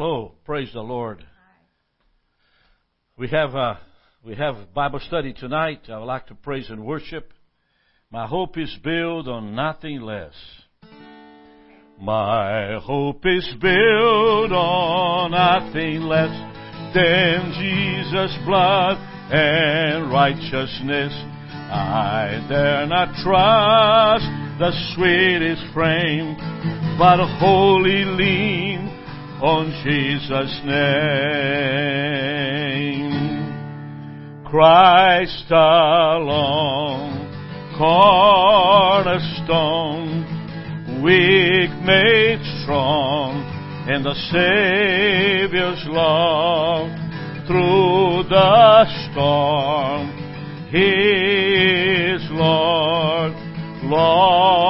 Hello, praise the Lord. We have uh, we have Bible study tonight. I would like to praise and worship. My hope is built on nothing less. My hope is built on nothing less than Jesus' blood and righteousness. I dare not trust the sweetest frame, but wholly lean on Jesus' name. Christ alone, cornerstone, weak made strong, in the Savior's love through the storm. He is Lord, Lord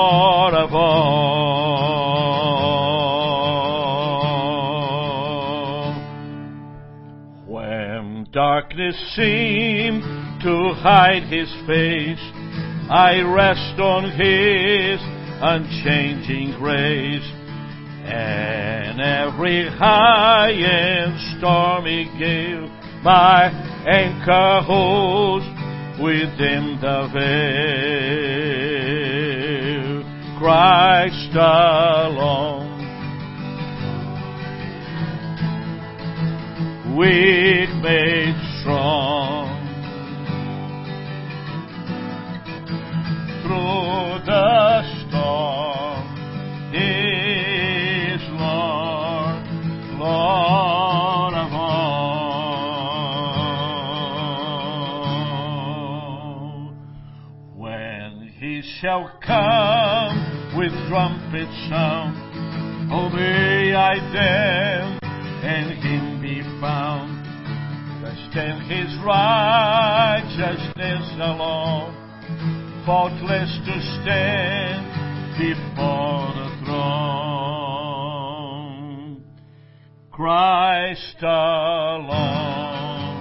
darkness seemed to hide his face, I rest on his unchanging grace. And every high and stormy gale my anchor holds within the veil. Christ alone. Weak made strong. Through the storm is Lord, Lord of all. When he shall come with trumpet sound, obey I them, and him be found. In his righteousness alone, faultless to stand before the throne. Christ alone,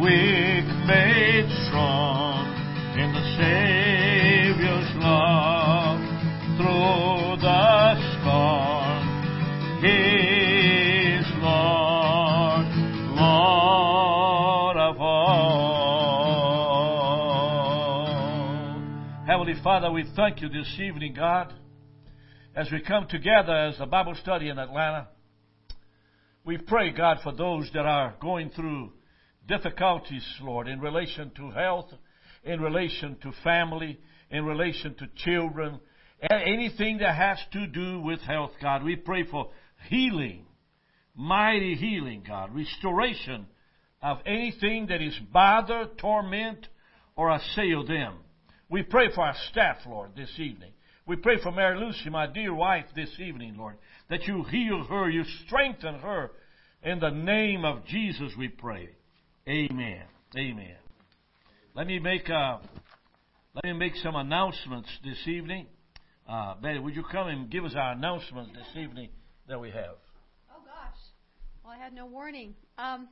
weak made strong in the Savior's love Heavenly Father, we thank you this evening, God, as we come together as a Bible study in Atlanta. We pray, God, for those that are going through difficulties, Lord, in relation to health, in relation to family, in relation to children, anything that has to do with health, God. We pray for healing, mighty healing, God, restoration of anything that is bother, torment, or assail them. We pray for our staff, Lord, this evening. We pray for Mary Lucy, my dear wife, this evening, Lord, that you heal her, you strengthen her. In the name of Jesus, we pray. Amen. Amen. Let me make uh, let me make some announcements this evening. Uh, Betty, would you come and give us our announcements this evening that we have? Oh gosh. Well, I had no warning. Um,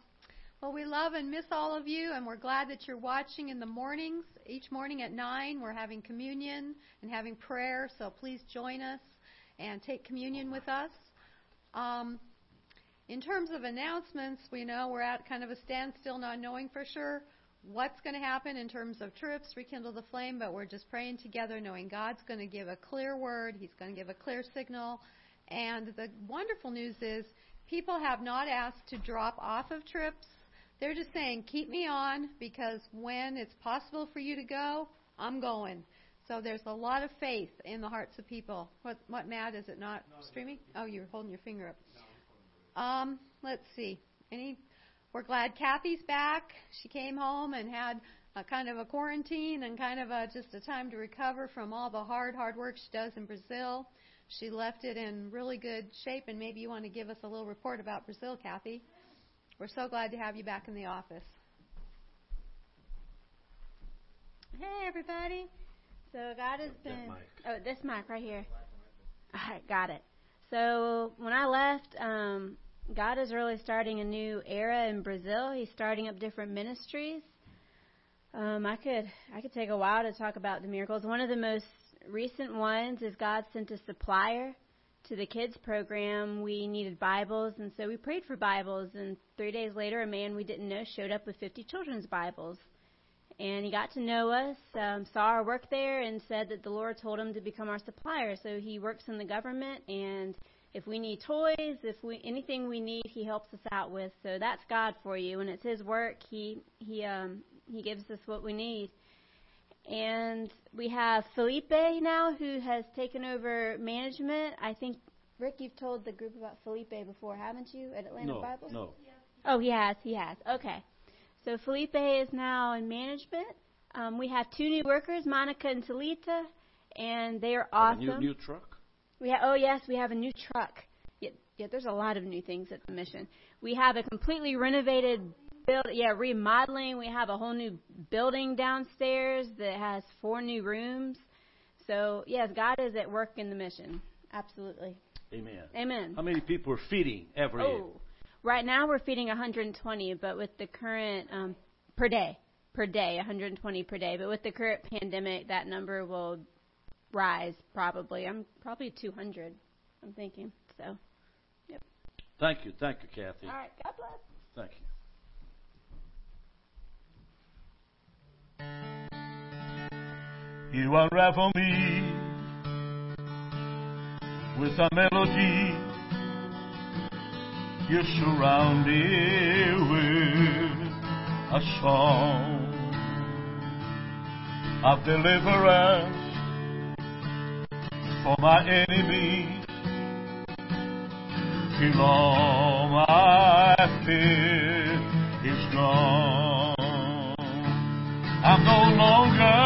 well, we love and miss all of you, and we're glad that you're watching in the mornings. Each morning at 9, we're having communion and having prayer, so please join us and take communion with us. Um, in terms of announcements, we know we're at kind of a standstill, not knowing for sure what's going to happen in terms of trips, rekindle the flame, but we're just praying together, knowing God's going to give a clear word, He's going to give a clear signal. And the wonderful news is people have not asked to drop off of trips. They're just saying, keep me on because when it's possible for you to go, I'm going. So there's a lot of faith in the hearts of people. What, what Matt, is it not streaming? Oh, you're holding your finger up. Um, let's see. Any? We're glad Kathy's back. She came home and had a kind of a quarantine and kind of a, just a time to recover from all the hard, hard work she does in Brazil. She left it in really good shape, and maybe you want to give us a little report about Brazil, Kathy. We're so glad to have you back in the office. Hey everybody. So God has been. Oh, this mic right here. All right, got it. So when I left, um, God is really starting a new era in Brazil. He's starting up different ministries. Um, I could I could take a while to talk about the miracles. One of the most recent ones is God sent a supplier to the kids program, we needed Bibles, and so we prayed for Bibles. And three days later, a man we didn't know showed up with 50 children's Bibles. And he got to know us, um, saw our work there, and said that the Lord told him to become our supplier. So he works in the government, and if we need toys, if we anything we need, he helps us out with. So that's God for you, and it's His work. He he um he gives us what we need. And we have Felipe now who has taken over management. I think Rick, you've told the group about Felipe before, haven't you, at Atlanta no, Bible? No. Oh, he has. He has. Okay. So Felipe is now in management. Um, we have two new workers, Monica and Talita, and they are awesome. New, new truck. We have, oh yes, we have a new truck. Yeah, yeah, there's a lot of new things at the mission. We have a completely renovated build, yeah, remodeling. We have a whole new building downstairs that has four new rooms. So yes, God is at work in the mission. Absolutely. Amen. Amen. How many people are feeding every? Oh, right now we're feeding 120, but with the current um, per day, per day, 120 per day. But with the current pandemic, that number will rise probably. I'm probably 200. I'm thinking so. Yep. Thank you, thank you, Kathy. All right. God bless. Thank you. You unravel me with a melody. You surround me with a song of deliverance for my enemies. Till all my fear is gone. Longer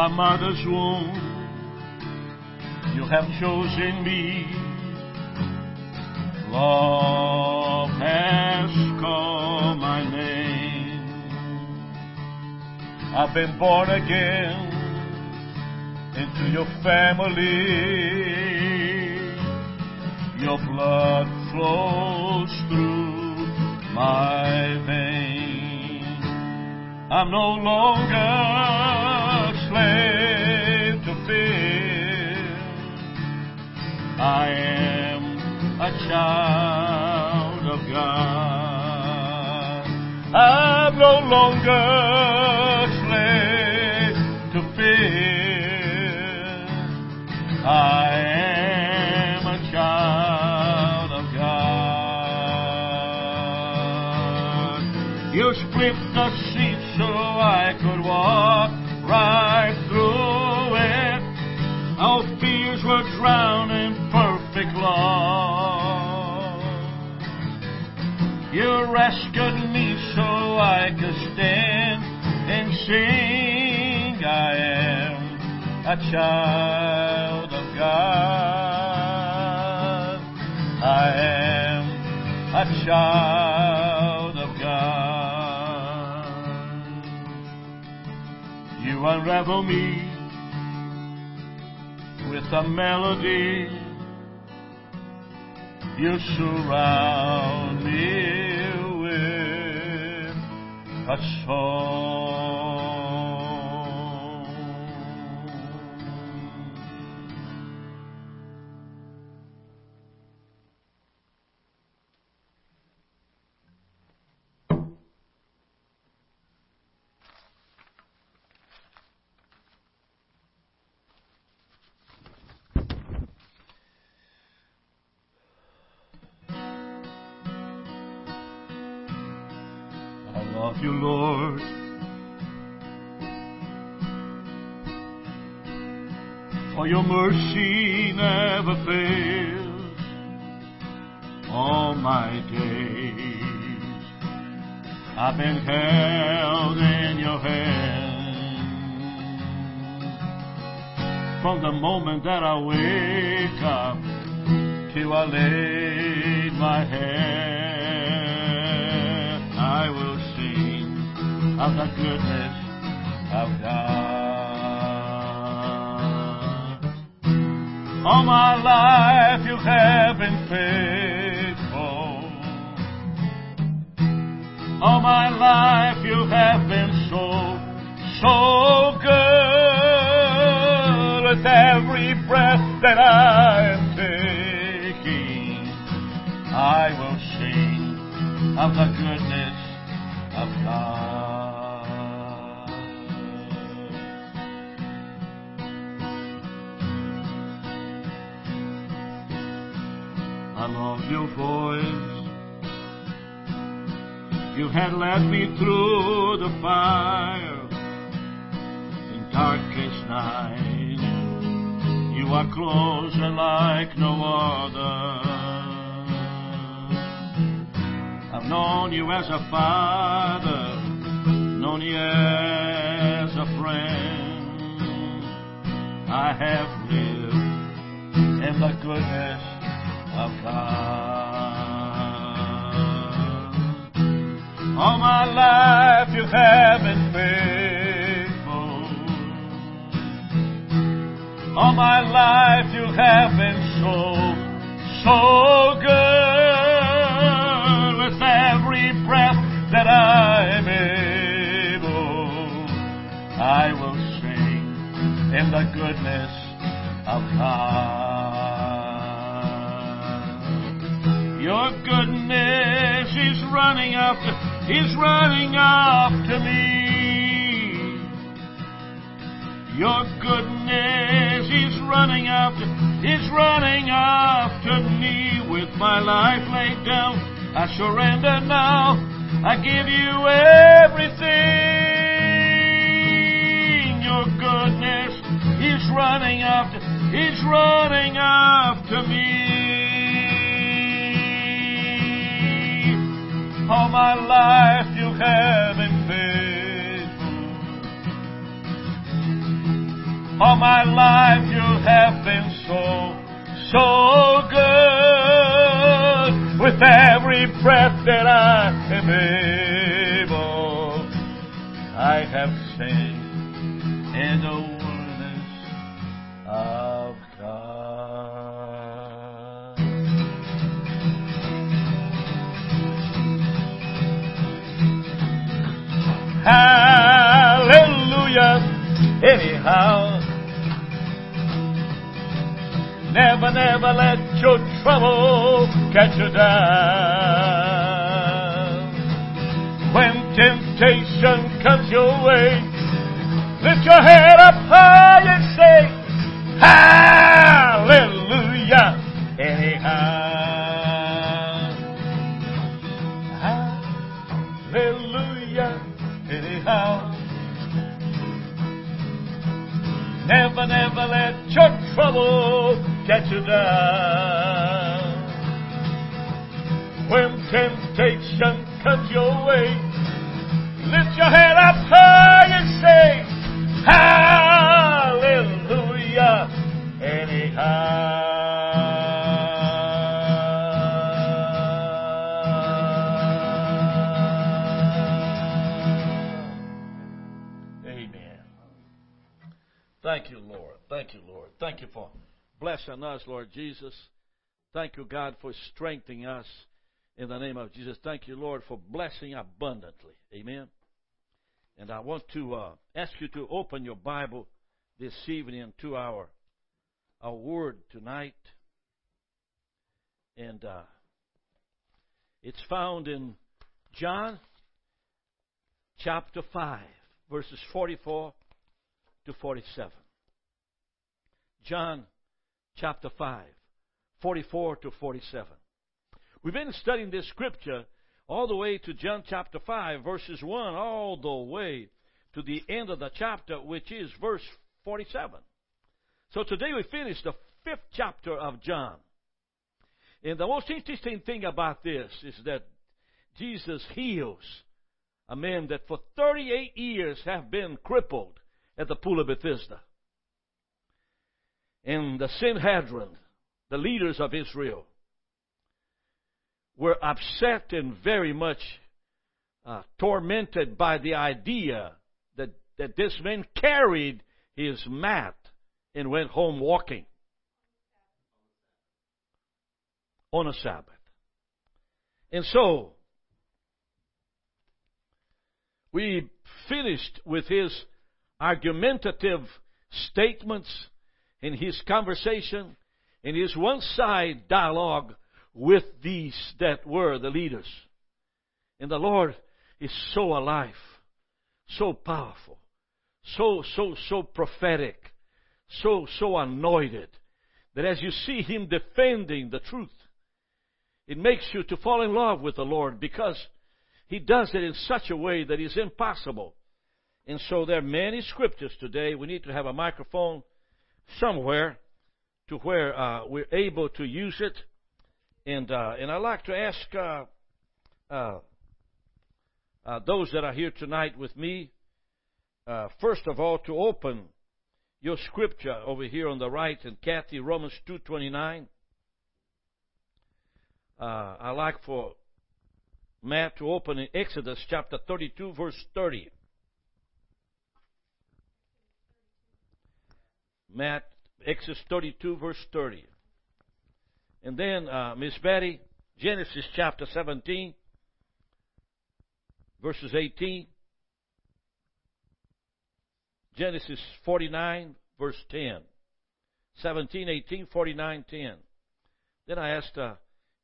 My mother's womb, you have chosen me. Love has called my name. I've been born again into your family. Your blood flows through my veins. I'm no longer slave to fear. I am a child of God. I'm no longer slave to fear. I am a child of God. You split the sea so I could walk right through it. All fears were drowned in perfect love. You rescued me so I could stand and sing. I am a child of God. I am a child You unravel me with a melody. You surround me with a song. For your mercy never fails all my days. I've been held in your hand. from the moment that I wake up till I lay my head. I will sing of the goodness of God. All my life you have been faithful. All my life you have been so, so good with every breath that I am taking. I will sing of the goodness Love your voice. You had led me through the fire in darkest night. You are closer like no other. I've known you as a father, life you have been so, so good. With every breath that I am able, I will sing in the goodness of God. Your goodness is running after, is running after me. Your goodness running after, is running after me. With my life laid down, I surrender now. I give you everything. Your goodness is running after, is running after me. All my life you have All my life you have been so, so good. With every breath that I am able, I have seen in the wonders of God. Hallelujah. Anyhow, never, never let your trouble catch you down. When temptation comes your way, lift your head up high and say, Hallelujah. Anyhow. Hallelujah. Anyhow. Never, never let your trouble get you down. When temptation comes your way, lift your head up high and say, Hallelujah. Anyhow. Amen. Thank you, Lord. Thank you, Lord. Thank you for blessing us, Lord Jesus. Thank you, God, for strengthening us in the name of Jesus. Thank you, Lord, for blessing abundantly. Amen. And I want to uh, ask you to open your Bible this evening to our our word tonight, and uh, it's found in John chapter five, verses forty-four to forty-seven. John chapter 5, 44 to 47. We've been studying this scripture all the way to John chapter 5, verses 1, all the way to the end of the chapter, which is verse 47. So today we finish the fifth chapter of John. And the most interesting thing about this is that Jesus heals a man that for 38 years have been crippled at the pool of Bethesda. And the Sanhedrin, the leaders of Israel, were upset and very much uh, tormented by the idea that, that this man carried his mat and went home walking on a Sabbath. And so, we finished with his argumentative statements in his conversation, in his one side dialogue with these that were the leaders. And the Lord is so alive, so powerful, so, so, so prophetic, so, so anointed, that as you see Him defending the truth, it makes you to fall in love with the Lord because He does it in such a way that is impossible. And so there are many scriptures today. We need to have a microphone somewhere to where uh, we're able to use it. And uh, and I'd like to ask uh, uh, uh those that are here tonight with me, uh, first of all, to open your scripture over here on the right, and Kathy, Romans two twenty nine. I'd like for Matt to open in Exodus chapter 32, verse 30. Matt, Exodus 32, verse 30. And then, uh, Miss Betty, Genesis chapter 17, verses 18. Genesis 49, verse 10. 17, 18, 49, 10. Then I asked uh,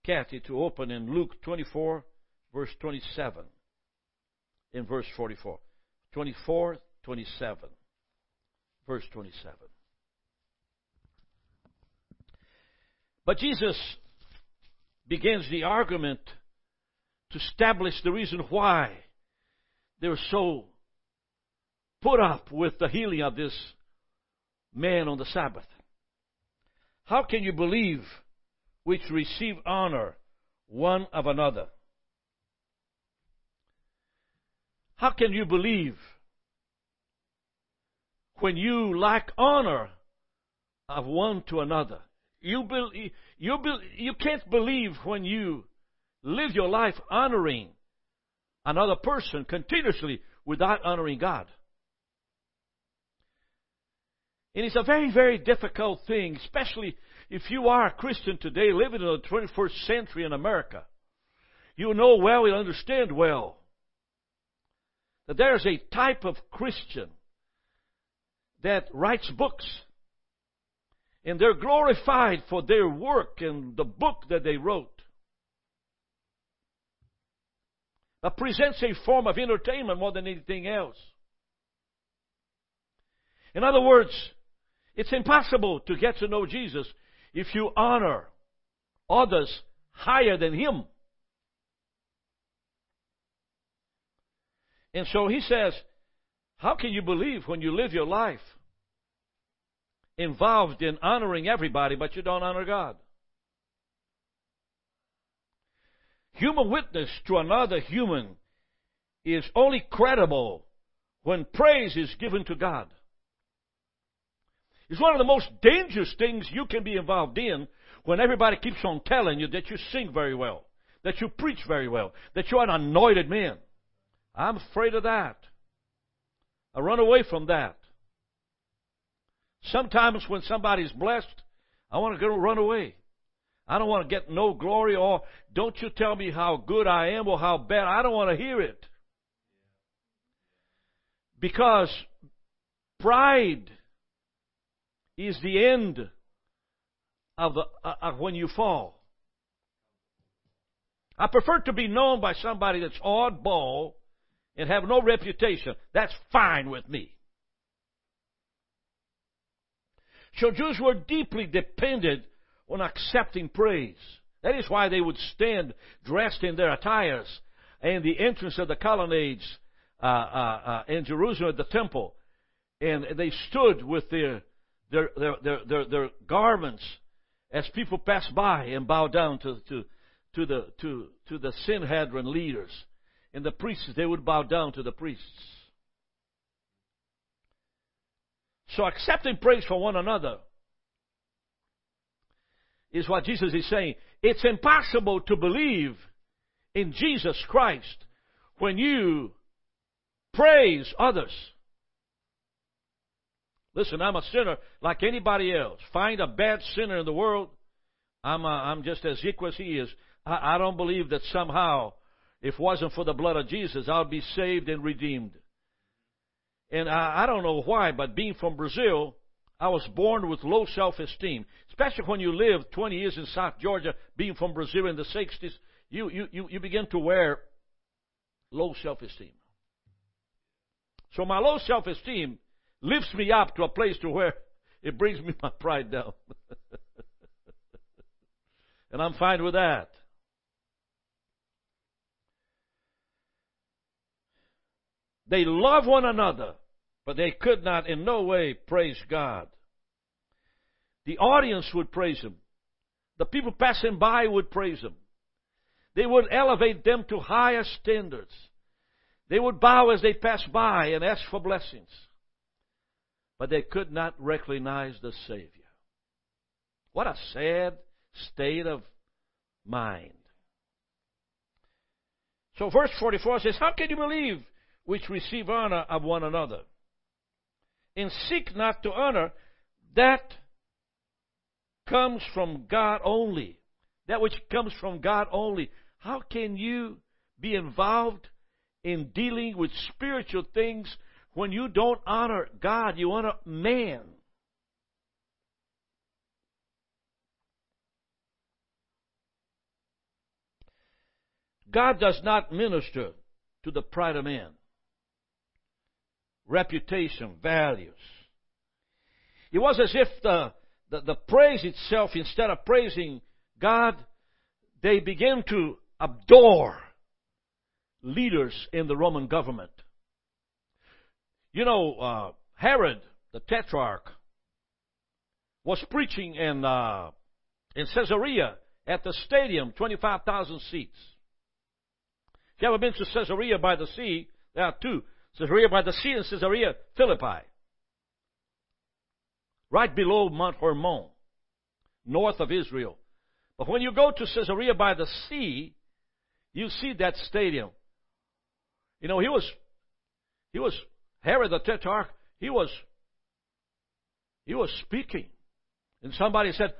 Kathy to open in Luke 24, verse 27, in verse 44. 24, 27, verse 27. But Jesus begins the argument to establish the reason why they were so put up with the healing of this man on the Sabbath. How can you believe which receive honor one of another? How can you believe when you lack honor of one to another? You, be, you, be, you can't believe when you live your life honoring another person continuously without honoring God. And it's a very, very difficult thing, especially if you are a Christian today living in the 21st century in America. You know well, you understand well, that there's a type of Christian that writes books and they're glorified for their work and the book that they wrote. That presents a form of entertainment more than anything else. In other words, it's impossible to get to know Jesus if you honor others higher than Him. And so he says, How can you believe when you live your life involved in honoring everybody, but you don't honor God. Human witness to another human is only credible when praise is given to God. It's one of the most dangerous things you can be involved in when everybody keeps on telling you that you sing very well, that you preach very well, that you're an anointed man. I'm afraid of that. I run away from that. Sometimes when somebody's blessed, I want to go run away. I don't want to get no glory or don't you tell me how good I am or how bad. I don't want to hear it. Because pride is the end of, the, uh, of when you fall. I prefer to be known by somebody that's oddball and have no reputation. That's fine with me. So Jews were deeply dependent on accepting praise. That is why they would stand dressed in their attires in the entrance of the colonnades uh, uh, uh, in Jerusalem at the temple. And they stood with their, their, their, their, their, garments as people passed by and bowed down to, to, to, the, to, to the Sanhedrin leaders. And the priests, they would bow down to the priests. So accepting praise for one another is what Jesus is saying. It's impossible to believe in Jesus Christ when you praise others. Listen, I'm a sinner like anybody else. Find a bad sinner in the world, I'm, uh, I'm just as equal as he is. I, I don't believe that somehow, if it wasn't for the blood of Jesus, I would be saved and redeemed. And I, I don't know why, but being from Brazil, I was born with low self-esteem. Especially when you live 20 years in South Georgia, being from Brazil in the 60s, you, you, you, you begin to wear low self-esteem. So my low self-esteem lifts me up to a place to where it brings me my pride down. and I'm fine with that. They love one another, but they could not in no way praise God. The audience would praise Him. The people passing by would praise Him. They would elevate them to higher standards. They would bow as they passed by and ask for blessings. But they could not recognize the Savior. What a sad state of mind. So verse 44 says, How can you believe which receive honor of one another? And seek not to honor that comes from God only. That which comes from God only. How can you be involved in dealing with spiritual things when you don't honor God? You honor man. God does not minister to the pride of man. Reputation, values. It was as if the, the, the praise itself, instead of praising God, they began to adore leaders in the Roman government. You know, uh, Herod, the tetrarch, was preaching in, uh, in Caesarea at the stadium, 25,000 seats. If you ever been to Caesarea by the sea, there are two Caesarea by the sea and Caesarea Philippi. Right below Mount Hermon, north of Israel. But when you go to Caesarea by the sea, you see that stadium. You know, he was, he was, Herod the Tetrarch, he was, he was speaking. And somebody said,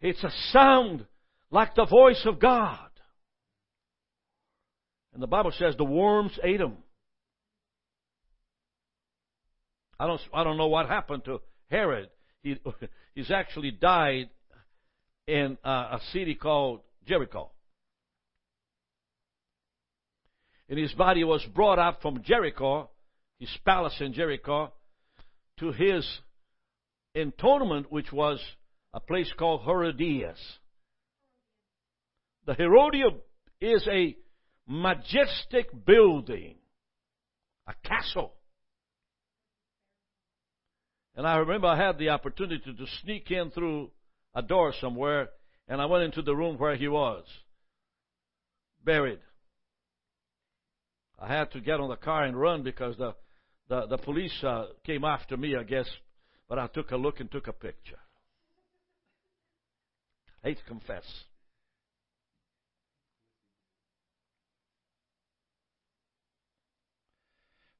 it's a sound like the voice of God. And the Bible says the worms ate him. I don't, I don't know what happened to Herod. He, he's actually died in uh, a city called Jericho. And his body was brought up from Jericho, his palace in Jericho, to his entombment, which was a place called Herodias. The Herodium is a majestic building, a castle. And I remember I had the opportunity to sneak in through a door somewhere, and I went into the room where he was, buried. I had to get on the car and run because the, the, the police uh, came after me, I guess, but I took a look and took a picture. I hate to confess.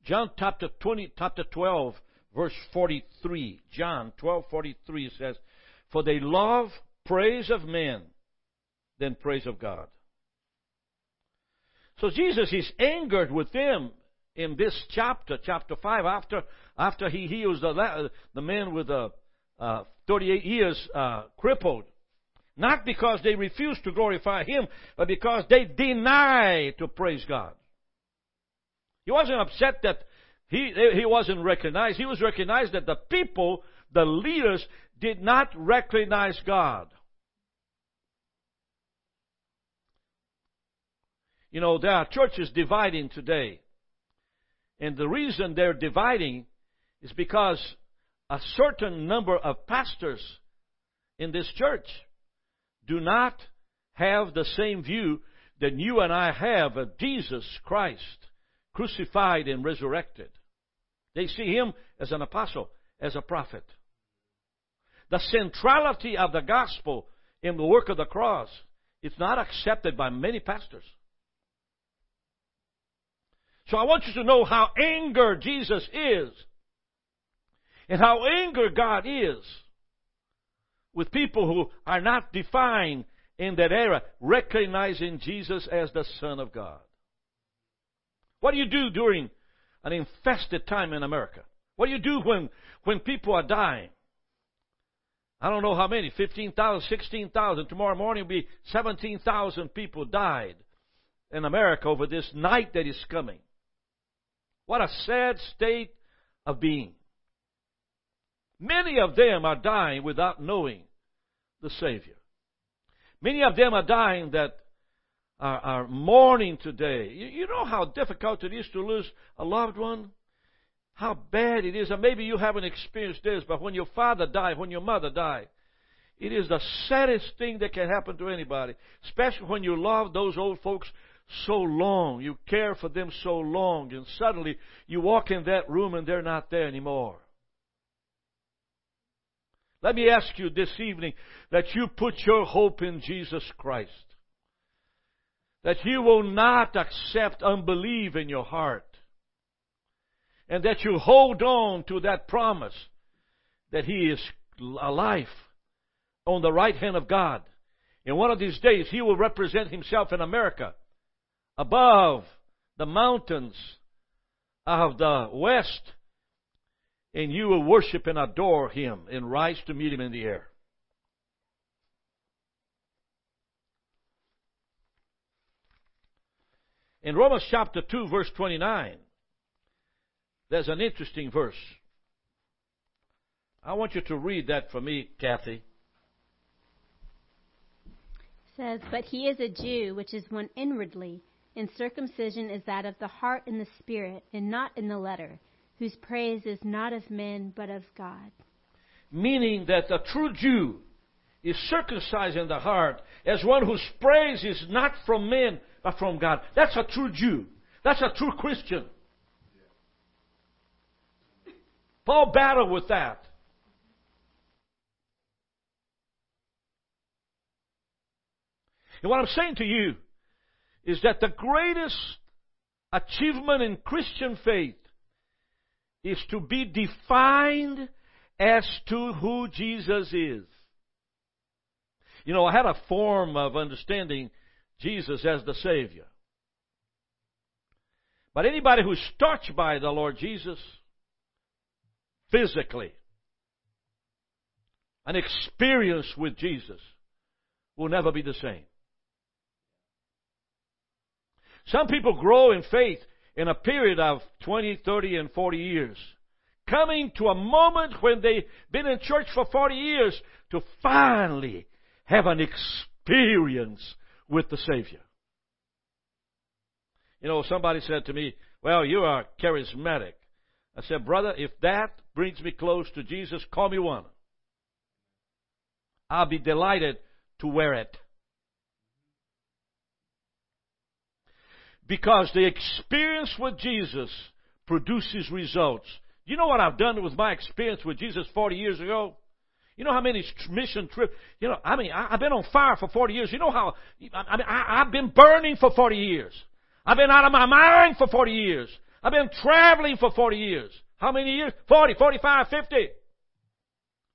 John chapter 20, chapter 12, verse 43. John 12, 43 says, For they love praise of men than praise of God. So Jesus is angered with them in this chapter, chapter 5, after, after he heals the, the man with the uh, 38 years uh, crippled. Not because they refuse to glorify him, but because they deny to praise God. He wasn't upset that he, he wasn't recognized. He was recognized that the people, the leaders, did not recognize God. You know, there are churches dividing today. And the reason they're dividing is because a certain number of pastors in this church do not have the same view that you and I have of Jesus Christ crucified and resurrected. They see him as an apostle, as a prophet. The centrality of the gospel in the work of the cross, is not accepted by many pastors. So I want you to know how anger Jesus is and how anger God is with people who are not defined in that era, recognizing Jesus as the Son of God. What do you do during an infested time in America? What do you do when, when people are dying? I don't know how many, 15,000, 16,000. Tomorrow morning will be 17,000 people died in America over this night that is coming. What a sad state of being. Many of them are dying without knowing the Savior. Many of them are dying that are, are mourning today. You, you know how difficult it is to lose a loved one? How bad it is. And maybe you haven't experienced this, but when your father died, when your mother died, it is the saddest thing that can happen to anybody, especially when you love those old folks so long. You care for them so long, and suddenly you walk in that room and they're not there anymore. Let me ask you this evening that you put your hope in Jesus Christ. That you will not accept unbelief in your heart. And that you hold on to that promise that He is alive on the right hand of God. And one of these days He will represent Himself in America above the mountains of the west and you will worship and adore him and rise to meet him in the air. In Romans chapter 2, verse 29, there's an interesting verse. I want you to read that for me, Kathy. It says, But he is a Jew, which is one inwardly, and circumcision is that of the heart and the spirit, and not in the letter whose praise is not of men but of God. Meaning that the true Jew is circumcised in the heart as one whose praise is not from men but from God. That's a true Jew. That's a true Christian. Paul battled with that. And what I'm saying to you is that the greatest achievement in Christian faith is to be defined as to who Jesus is. You know, I had a form of understanding Jesus as the Savior. But anybody who's touched by the Lord Jesus physically, an experience with Jesus, will never be the same. Some people grow in faith in a period of 20, 30, and 40 years. Coming to a moment when they've been in church for 40 years to finally have an experience with the Savior. You know, somebody said to me, Well, you are charismatic. I said, Brother, if that brings me close to Jesus, call me one. I'll be delighted to wear it. Because the experience with Jesus produces results. You know what I've done with my experience with Jesus 40 years ago? You know how many mission trips, you know, I mean, I, have been on fire for 40 years. You know how, I mean, I, I've been burning for 40 years. I've been out of my mind for 40 years. I've been traveling for 40 years. How many years? 40, 45, 50.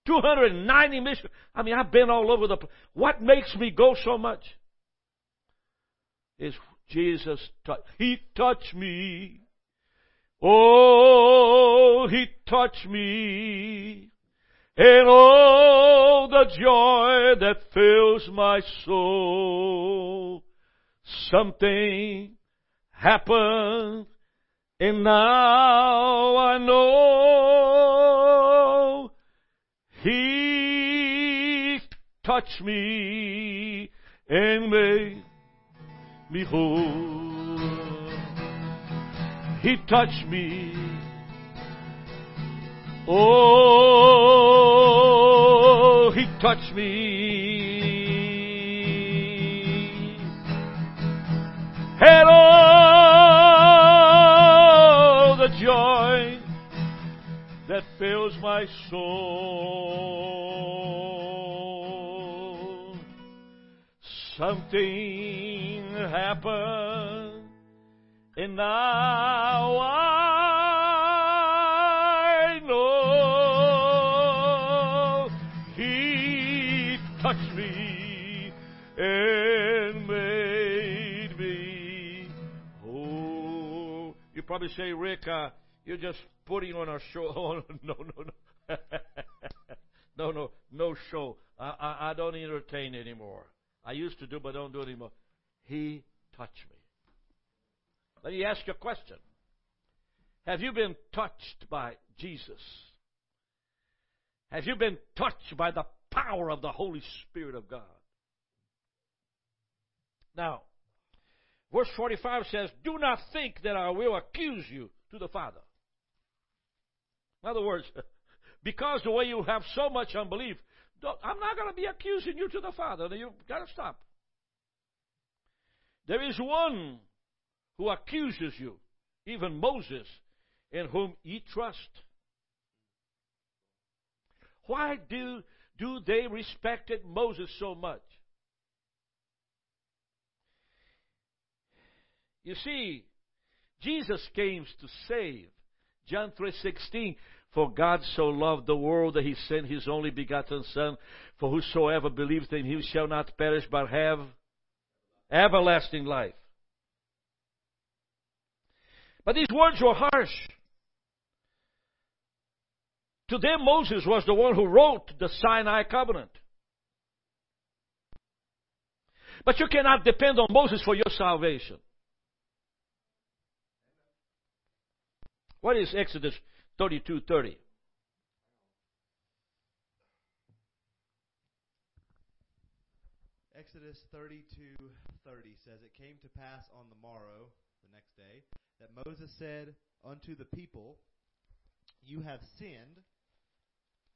290 missions. I mean, I've been all over the place. What makes me go so much? Is Jesus touched. He touched me. Oh, he touched me. And oh, the joy that fills my soul. Something happened and now I know He touched me and made me whole. He touched me. Oh, He touched me. And oh, the joy that fills my soul. Something happened, and now I and made me whole. You probably say, Rick, uh, you're just putting on a show. Oh, no, no, no. no, no, no show. I, I, I don't entertain anymore. I used to do, but don't do it anymore. He touched me. Let me ask you a question. Have you been touched by Jesus? Have you been touched by the power of the Holy Spirit of God? Now, verse 45 says, Do not think that I will accuse you to the Father. In other words, because the way you have so much unbelief, I'm not going to be accusing you to the Father. You've got to stop. There is one who accuses you, even Moses, in whom ye trust. Why do, do they respected Moses so much? You see, Jesus came to save. John 3:16 For God so loved the world that he sent his only begotten son for whosoever believes in him shall not perish but have everlasting life. But these words were harsh. To them Moses was the one who wrote the Sinai covenant. But you cannot depend on Moses for your salvation. What is Exodus 32:30? Exodus 32:30 says it came to pass on the morrow, the next day, that Moses said unto the people, You have sinned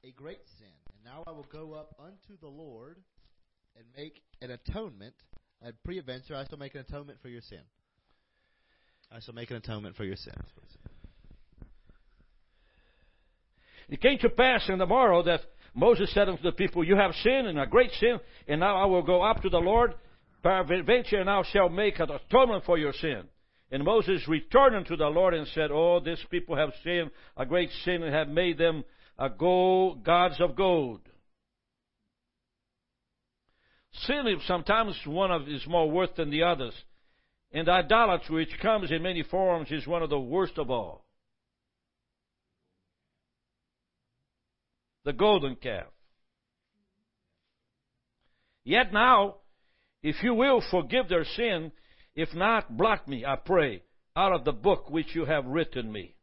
a great sin, and now I will go up unto the Lord and make an atonement. At peradventure, I shall make an atonement for your sin. I shall make an atonement for your sins. It came to pass in the morrow that Moses said unto the people, You have sinned, and a great sin, and now I will go up to the Lord, peradventure, and I shall make an atonement for your sin. And Moses returned unto the Lord and said, Oh, this people have sinned a great sin, and have made them a gold, gods of gold. Sin is sometimes one of is more worth than the others. And idolatry, which comes in many forms, is one of the worst of all. The golden calf. Yet now, if you will forgive their sin, if not, blot me, I pray, out of the book which you have written me.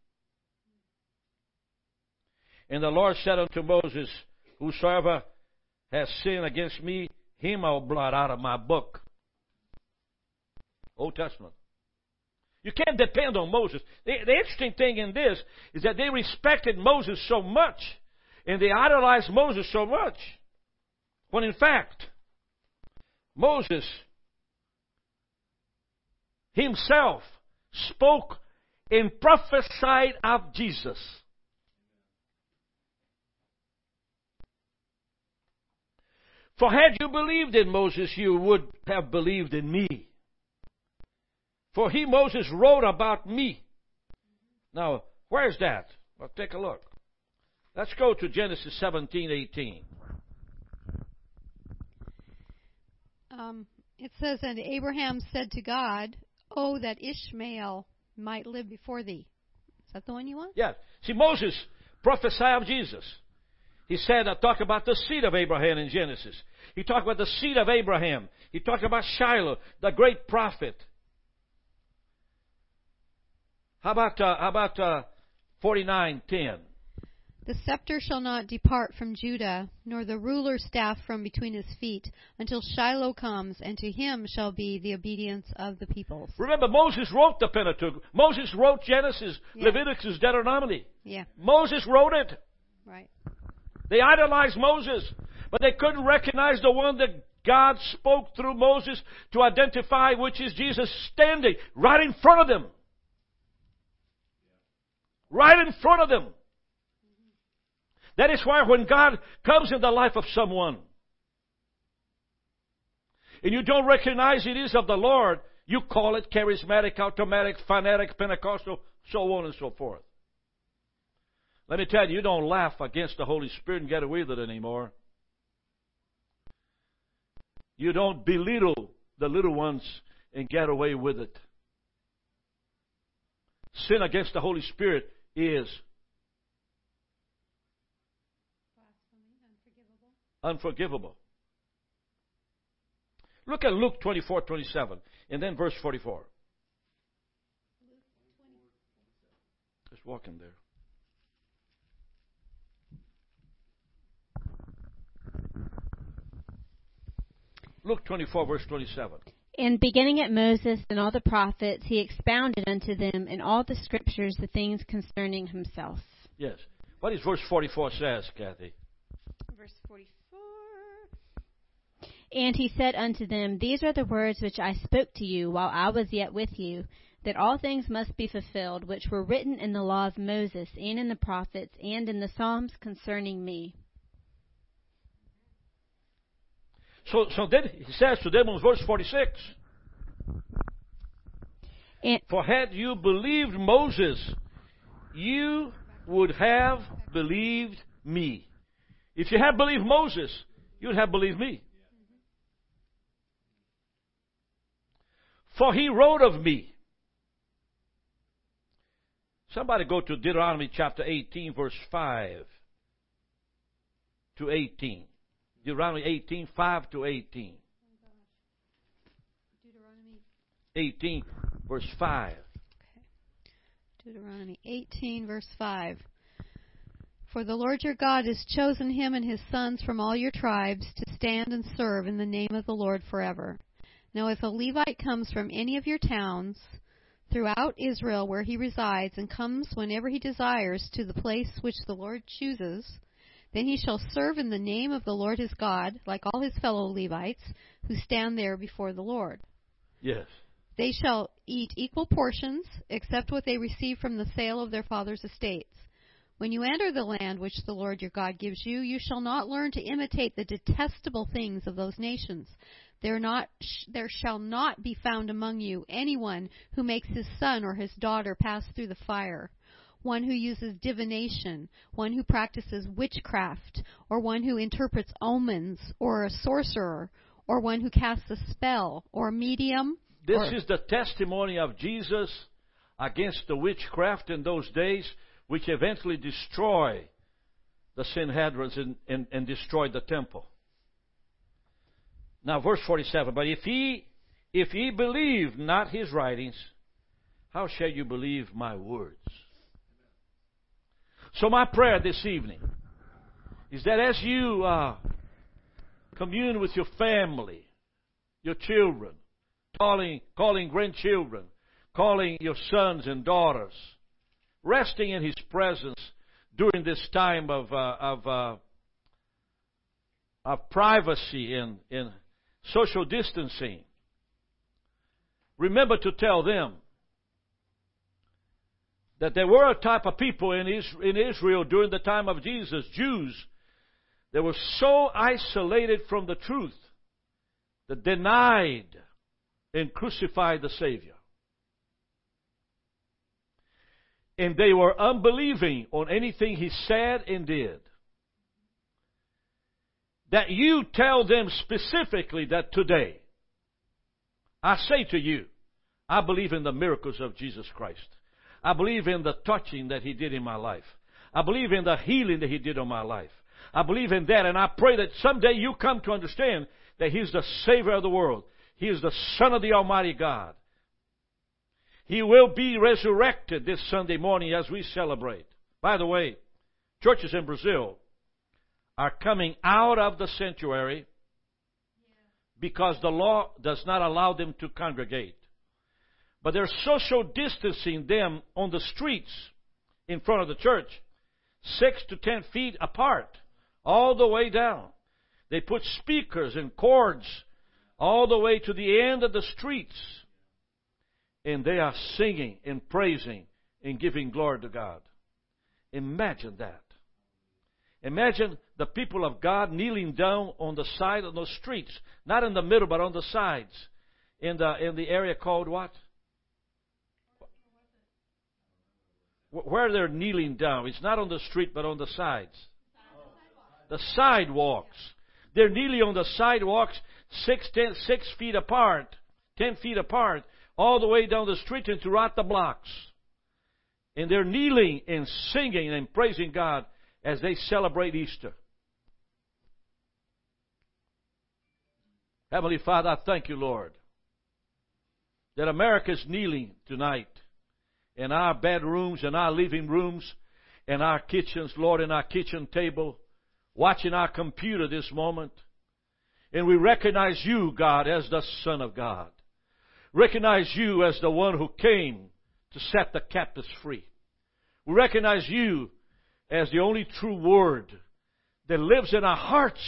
And the Lord said unto Moses, Whosoever has sinned against me, him I will blot out of my book. Old Testament. You can't depend on Moses. The, the interesting thing in this is that they respected Moses so much and they idolized Moses so much. When in fact, Moses himself spoke and prophesied of Jesus. For had you believed in Moses, you would have believed in me. For he, Moses, wrote about me. Now, where's that? Well, take a look. Let's go to Genesis 17, 18. Um, it says, And Abraham said to God, Oh, that Ishmael might live before thee. Is that the one you want? Yes. See, Moses prophesied of Jesus. He said, I talk about the seed of Abraham in Genesis. He talked about the seed of Abraham. He talked about Shiloh, the great prophet. How about, uh, how about uh, 49.10? The scepter shall not depart from Judah, nor the ruler's staff from between his feet, until Shiloh comes, and to him shall be the obedience of the peoples. Remember, Moses wrote the Pentateuch. Moses wrote Genesis, yeah. Leviticus, Deuteronomy. Yeah. Moses wrote it. Right. They idolized Moses, but they couldn't recognize the one that God spoke through Moses to identify, which is Jesus standing right in front of them. Right in front of them. That is why when God comes in the life of someone, and you don't recognize it is of the Lord, you call it charismatic, automatic, fanatic, Pentecostal, so on and so forth. Let me tell you, you don't laugh against the Holy Spirit and get away with it anymore. You don't belittle the little ones and get away with it. Sin against the Holy Spirit is unforgivable. Look at Luke 24 27 and then verse 44. Just walk in there. Luke 24, verse 27. And beginning at Moses and all the prophets, he expounded unto them in all the scriptures the things concerning himself. Yes. What is verse 44 says, Kathy? Verse 44. And he said unto them, These are the words which I spoke to you while I was yet with you, that all things must be fulfilled which were written in the law of Moses, and in the prophets, and in the Psalms concerning me. So, so then he says to them in verse 46 And, For had you believed Moses, you would have believed me. If you had believed Moses, you'd have believed me. For he wrote of me. Somebody go to Deuteronomy chapter 18, verse 5 to 18. Deuteronomy 18, 5 to 18. Deuteronomy, 18, verse 5. Deuteronomy 18, verse 5. For the Lord your God has chosen him and his sons from all your tribes to stand and serve in the name of the Lord forever. Now, if a Levite comes from any of your towns throughout Israel where he resides and comes whenever he desires to the place which the Lord chooses, then he shall serve in the name of the Lord his God, like all his fellow Levites who stand there before the Lord. Yes. They shall eat equal portions, except what they receive from the sale of their father's estates. When you enter the land which the Lord your God gives you, you shall not learn to imitate the detestable things of those nations. There, not, there shall not be found among you anyone who makes his son or his daughter pass through the fire, one who uses divination, one who practices witchcraft, or one who interprets omens, or a sorcerer, or one who casts a spell, or a medium, This Or- is the testimony of Jesus against the witchcraft in those days, which eventually destroy the Sanhedrins and, and, and destroyed the temple. Now, verse 47 But if ye, if ye believe not his writings, how shall you believe my words? So, my prayer this evening is that as you uh, commune with your family, your children, calling, calling grandchildren, calling your sons and daughters, resting in His presence during this time of, uh, of, uh, of privacy and, and social distancing. Remember to tell them that there were a type of people in, Israel during the time of Jesus, Jews, that were so isolated from the truth that denied and crucified the Savior. And they were unbelieving on anything He said and did. That you tell them specifically that today, I say to you, I believe in the miracles of Jesus Christ. I believe in the touching that He did in my life. I believe in the healing that He did on my life. I believe in that, and I pray that someday you come to understand that He's the Savior of the world. He is the Son of the Almighty God. He will be resurrected this Sunday morning as we celebrate. By the way, churches in Brazil are coming out of the sanctuary because the law does not allow them to congregate. But they're social distancing them on the streets in front of the church, six to ten feet apart, all the way down. They put speakers and cords all the way to the end of the streets. And they are singing and praising and giving glory to God. Imagine that. Imagine the people of God kneeling down on the side of the streets, not in the middle, but on the sides, in the in the area called what? Where they're kneeling down. It's not on the street, but on the sides. The sidewalks. They're kneeling on the sidewalks, six, ten, six feet apart, ten feet apart, all the way down the street and throughout the blocks. And they're kneeling and singing and praising God as they celebrate Easter. Heavenly Father, I thank you, Lord, that America is kneeling tonight in our bedrooms, in our living rooms, in our kitchens, Lord, in our kitchen table, watching our computer this moment. And we recognize you, God, as the Son of God. Recognize you as the one who came to set the captives free. We recognize you as the only true Word that lives in our hearts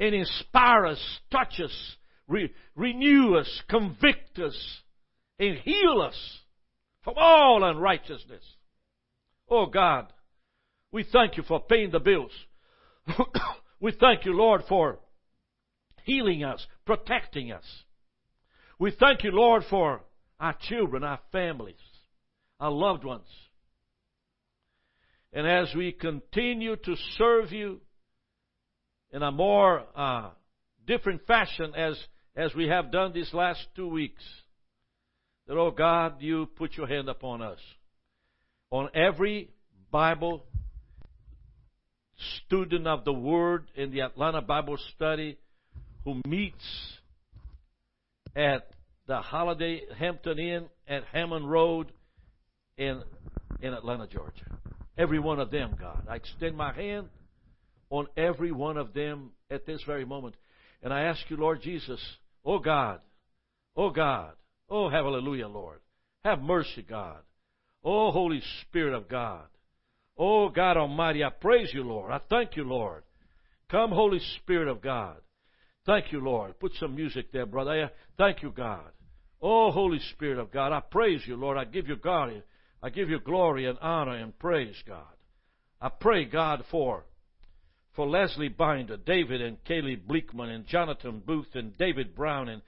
and inspire us, touch us, re- renew us, convict us, and heal us from all unrighteousness. Oh God, we thank you for paying the bills. we thank you, Lord, for healing us, protecting us. We thank you, Lord, for our children, our families, our loved ones. And as we continue to serve you in a more uh, different fashion as, as we have done these last two weeks, that, oh God, you put your hand upon us. On every Bible student of the Word in the Atlanta Bible Study who meets at the Holiday Hampton Inn at Hammond Road in, in Atlanta, Georgia. Every one of them, God. I extend my hand on every one of them at this very moment. And I ask you, Lord Jesus, oh God, oh God, oh hallelujah, Lord. Have mercy, God. Oh Holy Spirit of God. Oh God Almighty, I praise you, Lord. I thank you, Lord. Come, Holy Spirit of God. Thank you, Lord. Put some music there, brother. Uh, thank you, God. Oh, Holy Spirit of God, I praise you, Lord. I give you glory. I give you glory and honor and praise, God. I pray, God, for for Leslie Binder, David and Kaylee Bleekman, and Jonathan Booth, and David Brown, and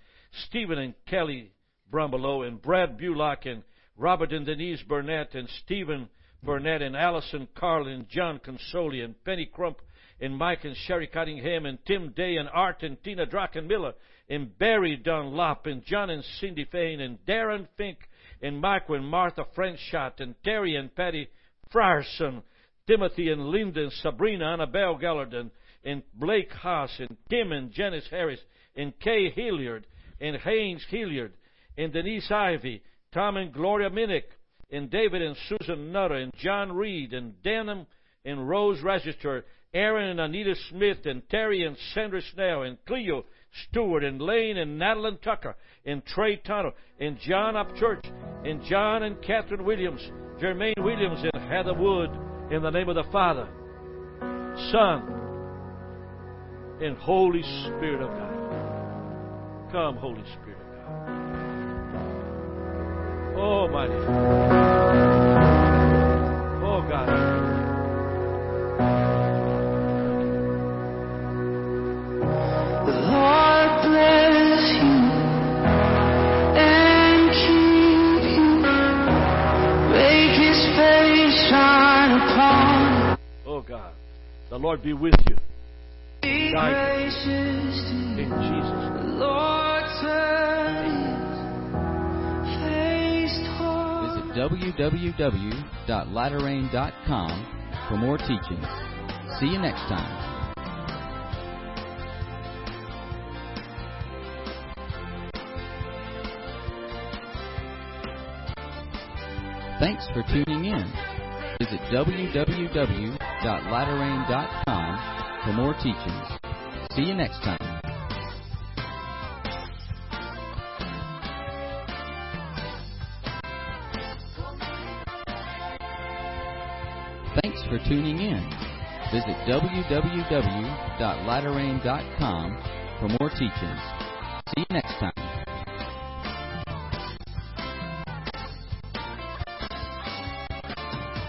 Stephen and Kelly Brumbelow, and Brad Bullock, and Robert and Denise Burnett, and Stephen Burnett, and Allison Carlin, John Consoli, and Penny Crump, and Mike and Sherry Cunningham, and Tim Day, and Art and Tina Drachenmiller, and Barry Dunlop, and John and Cindy Fain, and Darren Fink, and Michael and Martha Frenchshot, and Terry and Patty Frierson, Timothy and Linda and Sabrina, Annabelle Gallarden, and Blake Haas, and Tim and Janice Harris, and Kay Hilliard, and Haynes Hilliard, and Denise Ivy, Tom and Gloria Minnick, and David and Susan Nutter, and John Reed, and Denham and Rose Register, Aaron and Anita Smith, and Terry and Sandra Snell, and Cleo Stewart, and Lane and Madeline Tucker, and Trey Tunnell, and John Upchurch, and John and Catherine Williams, Jermaine Williams, and Heather Wood, in the name of the Father, Son, and Holy Spirit of God. Come, Holy Spirit of God. Oh, Almighty. Oh, God. The Lord be with you. Guide you. In Jesus' name. Visit www.latterrain.com for more teachings. See you next time. Thanks for tuning in. Visit for more teachings. See you next time. Thanks for tuning in. Visit www.latterrain.com for more teachings. See you next time.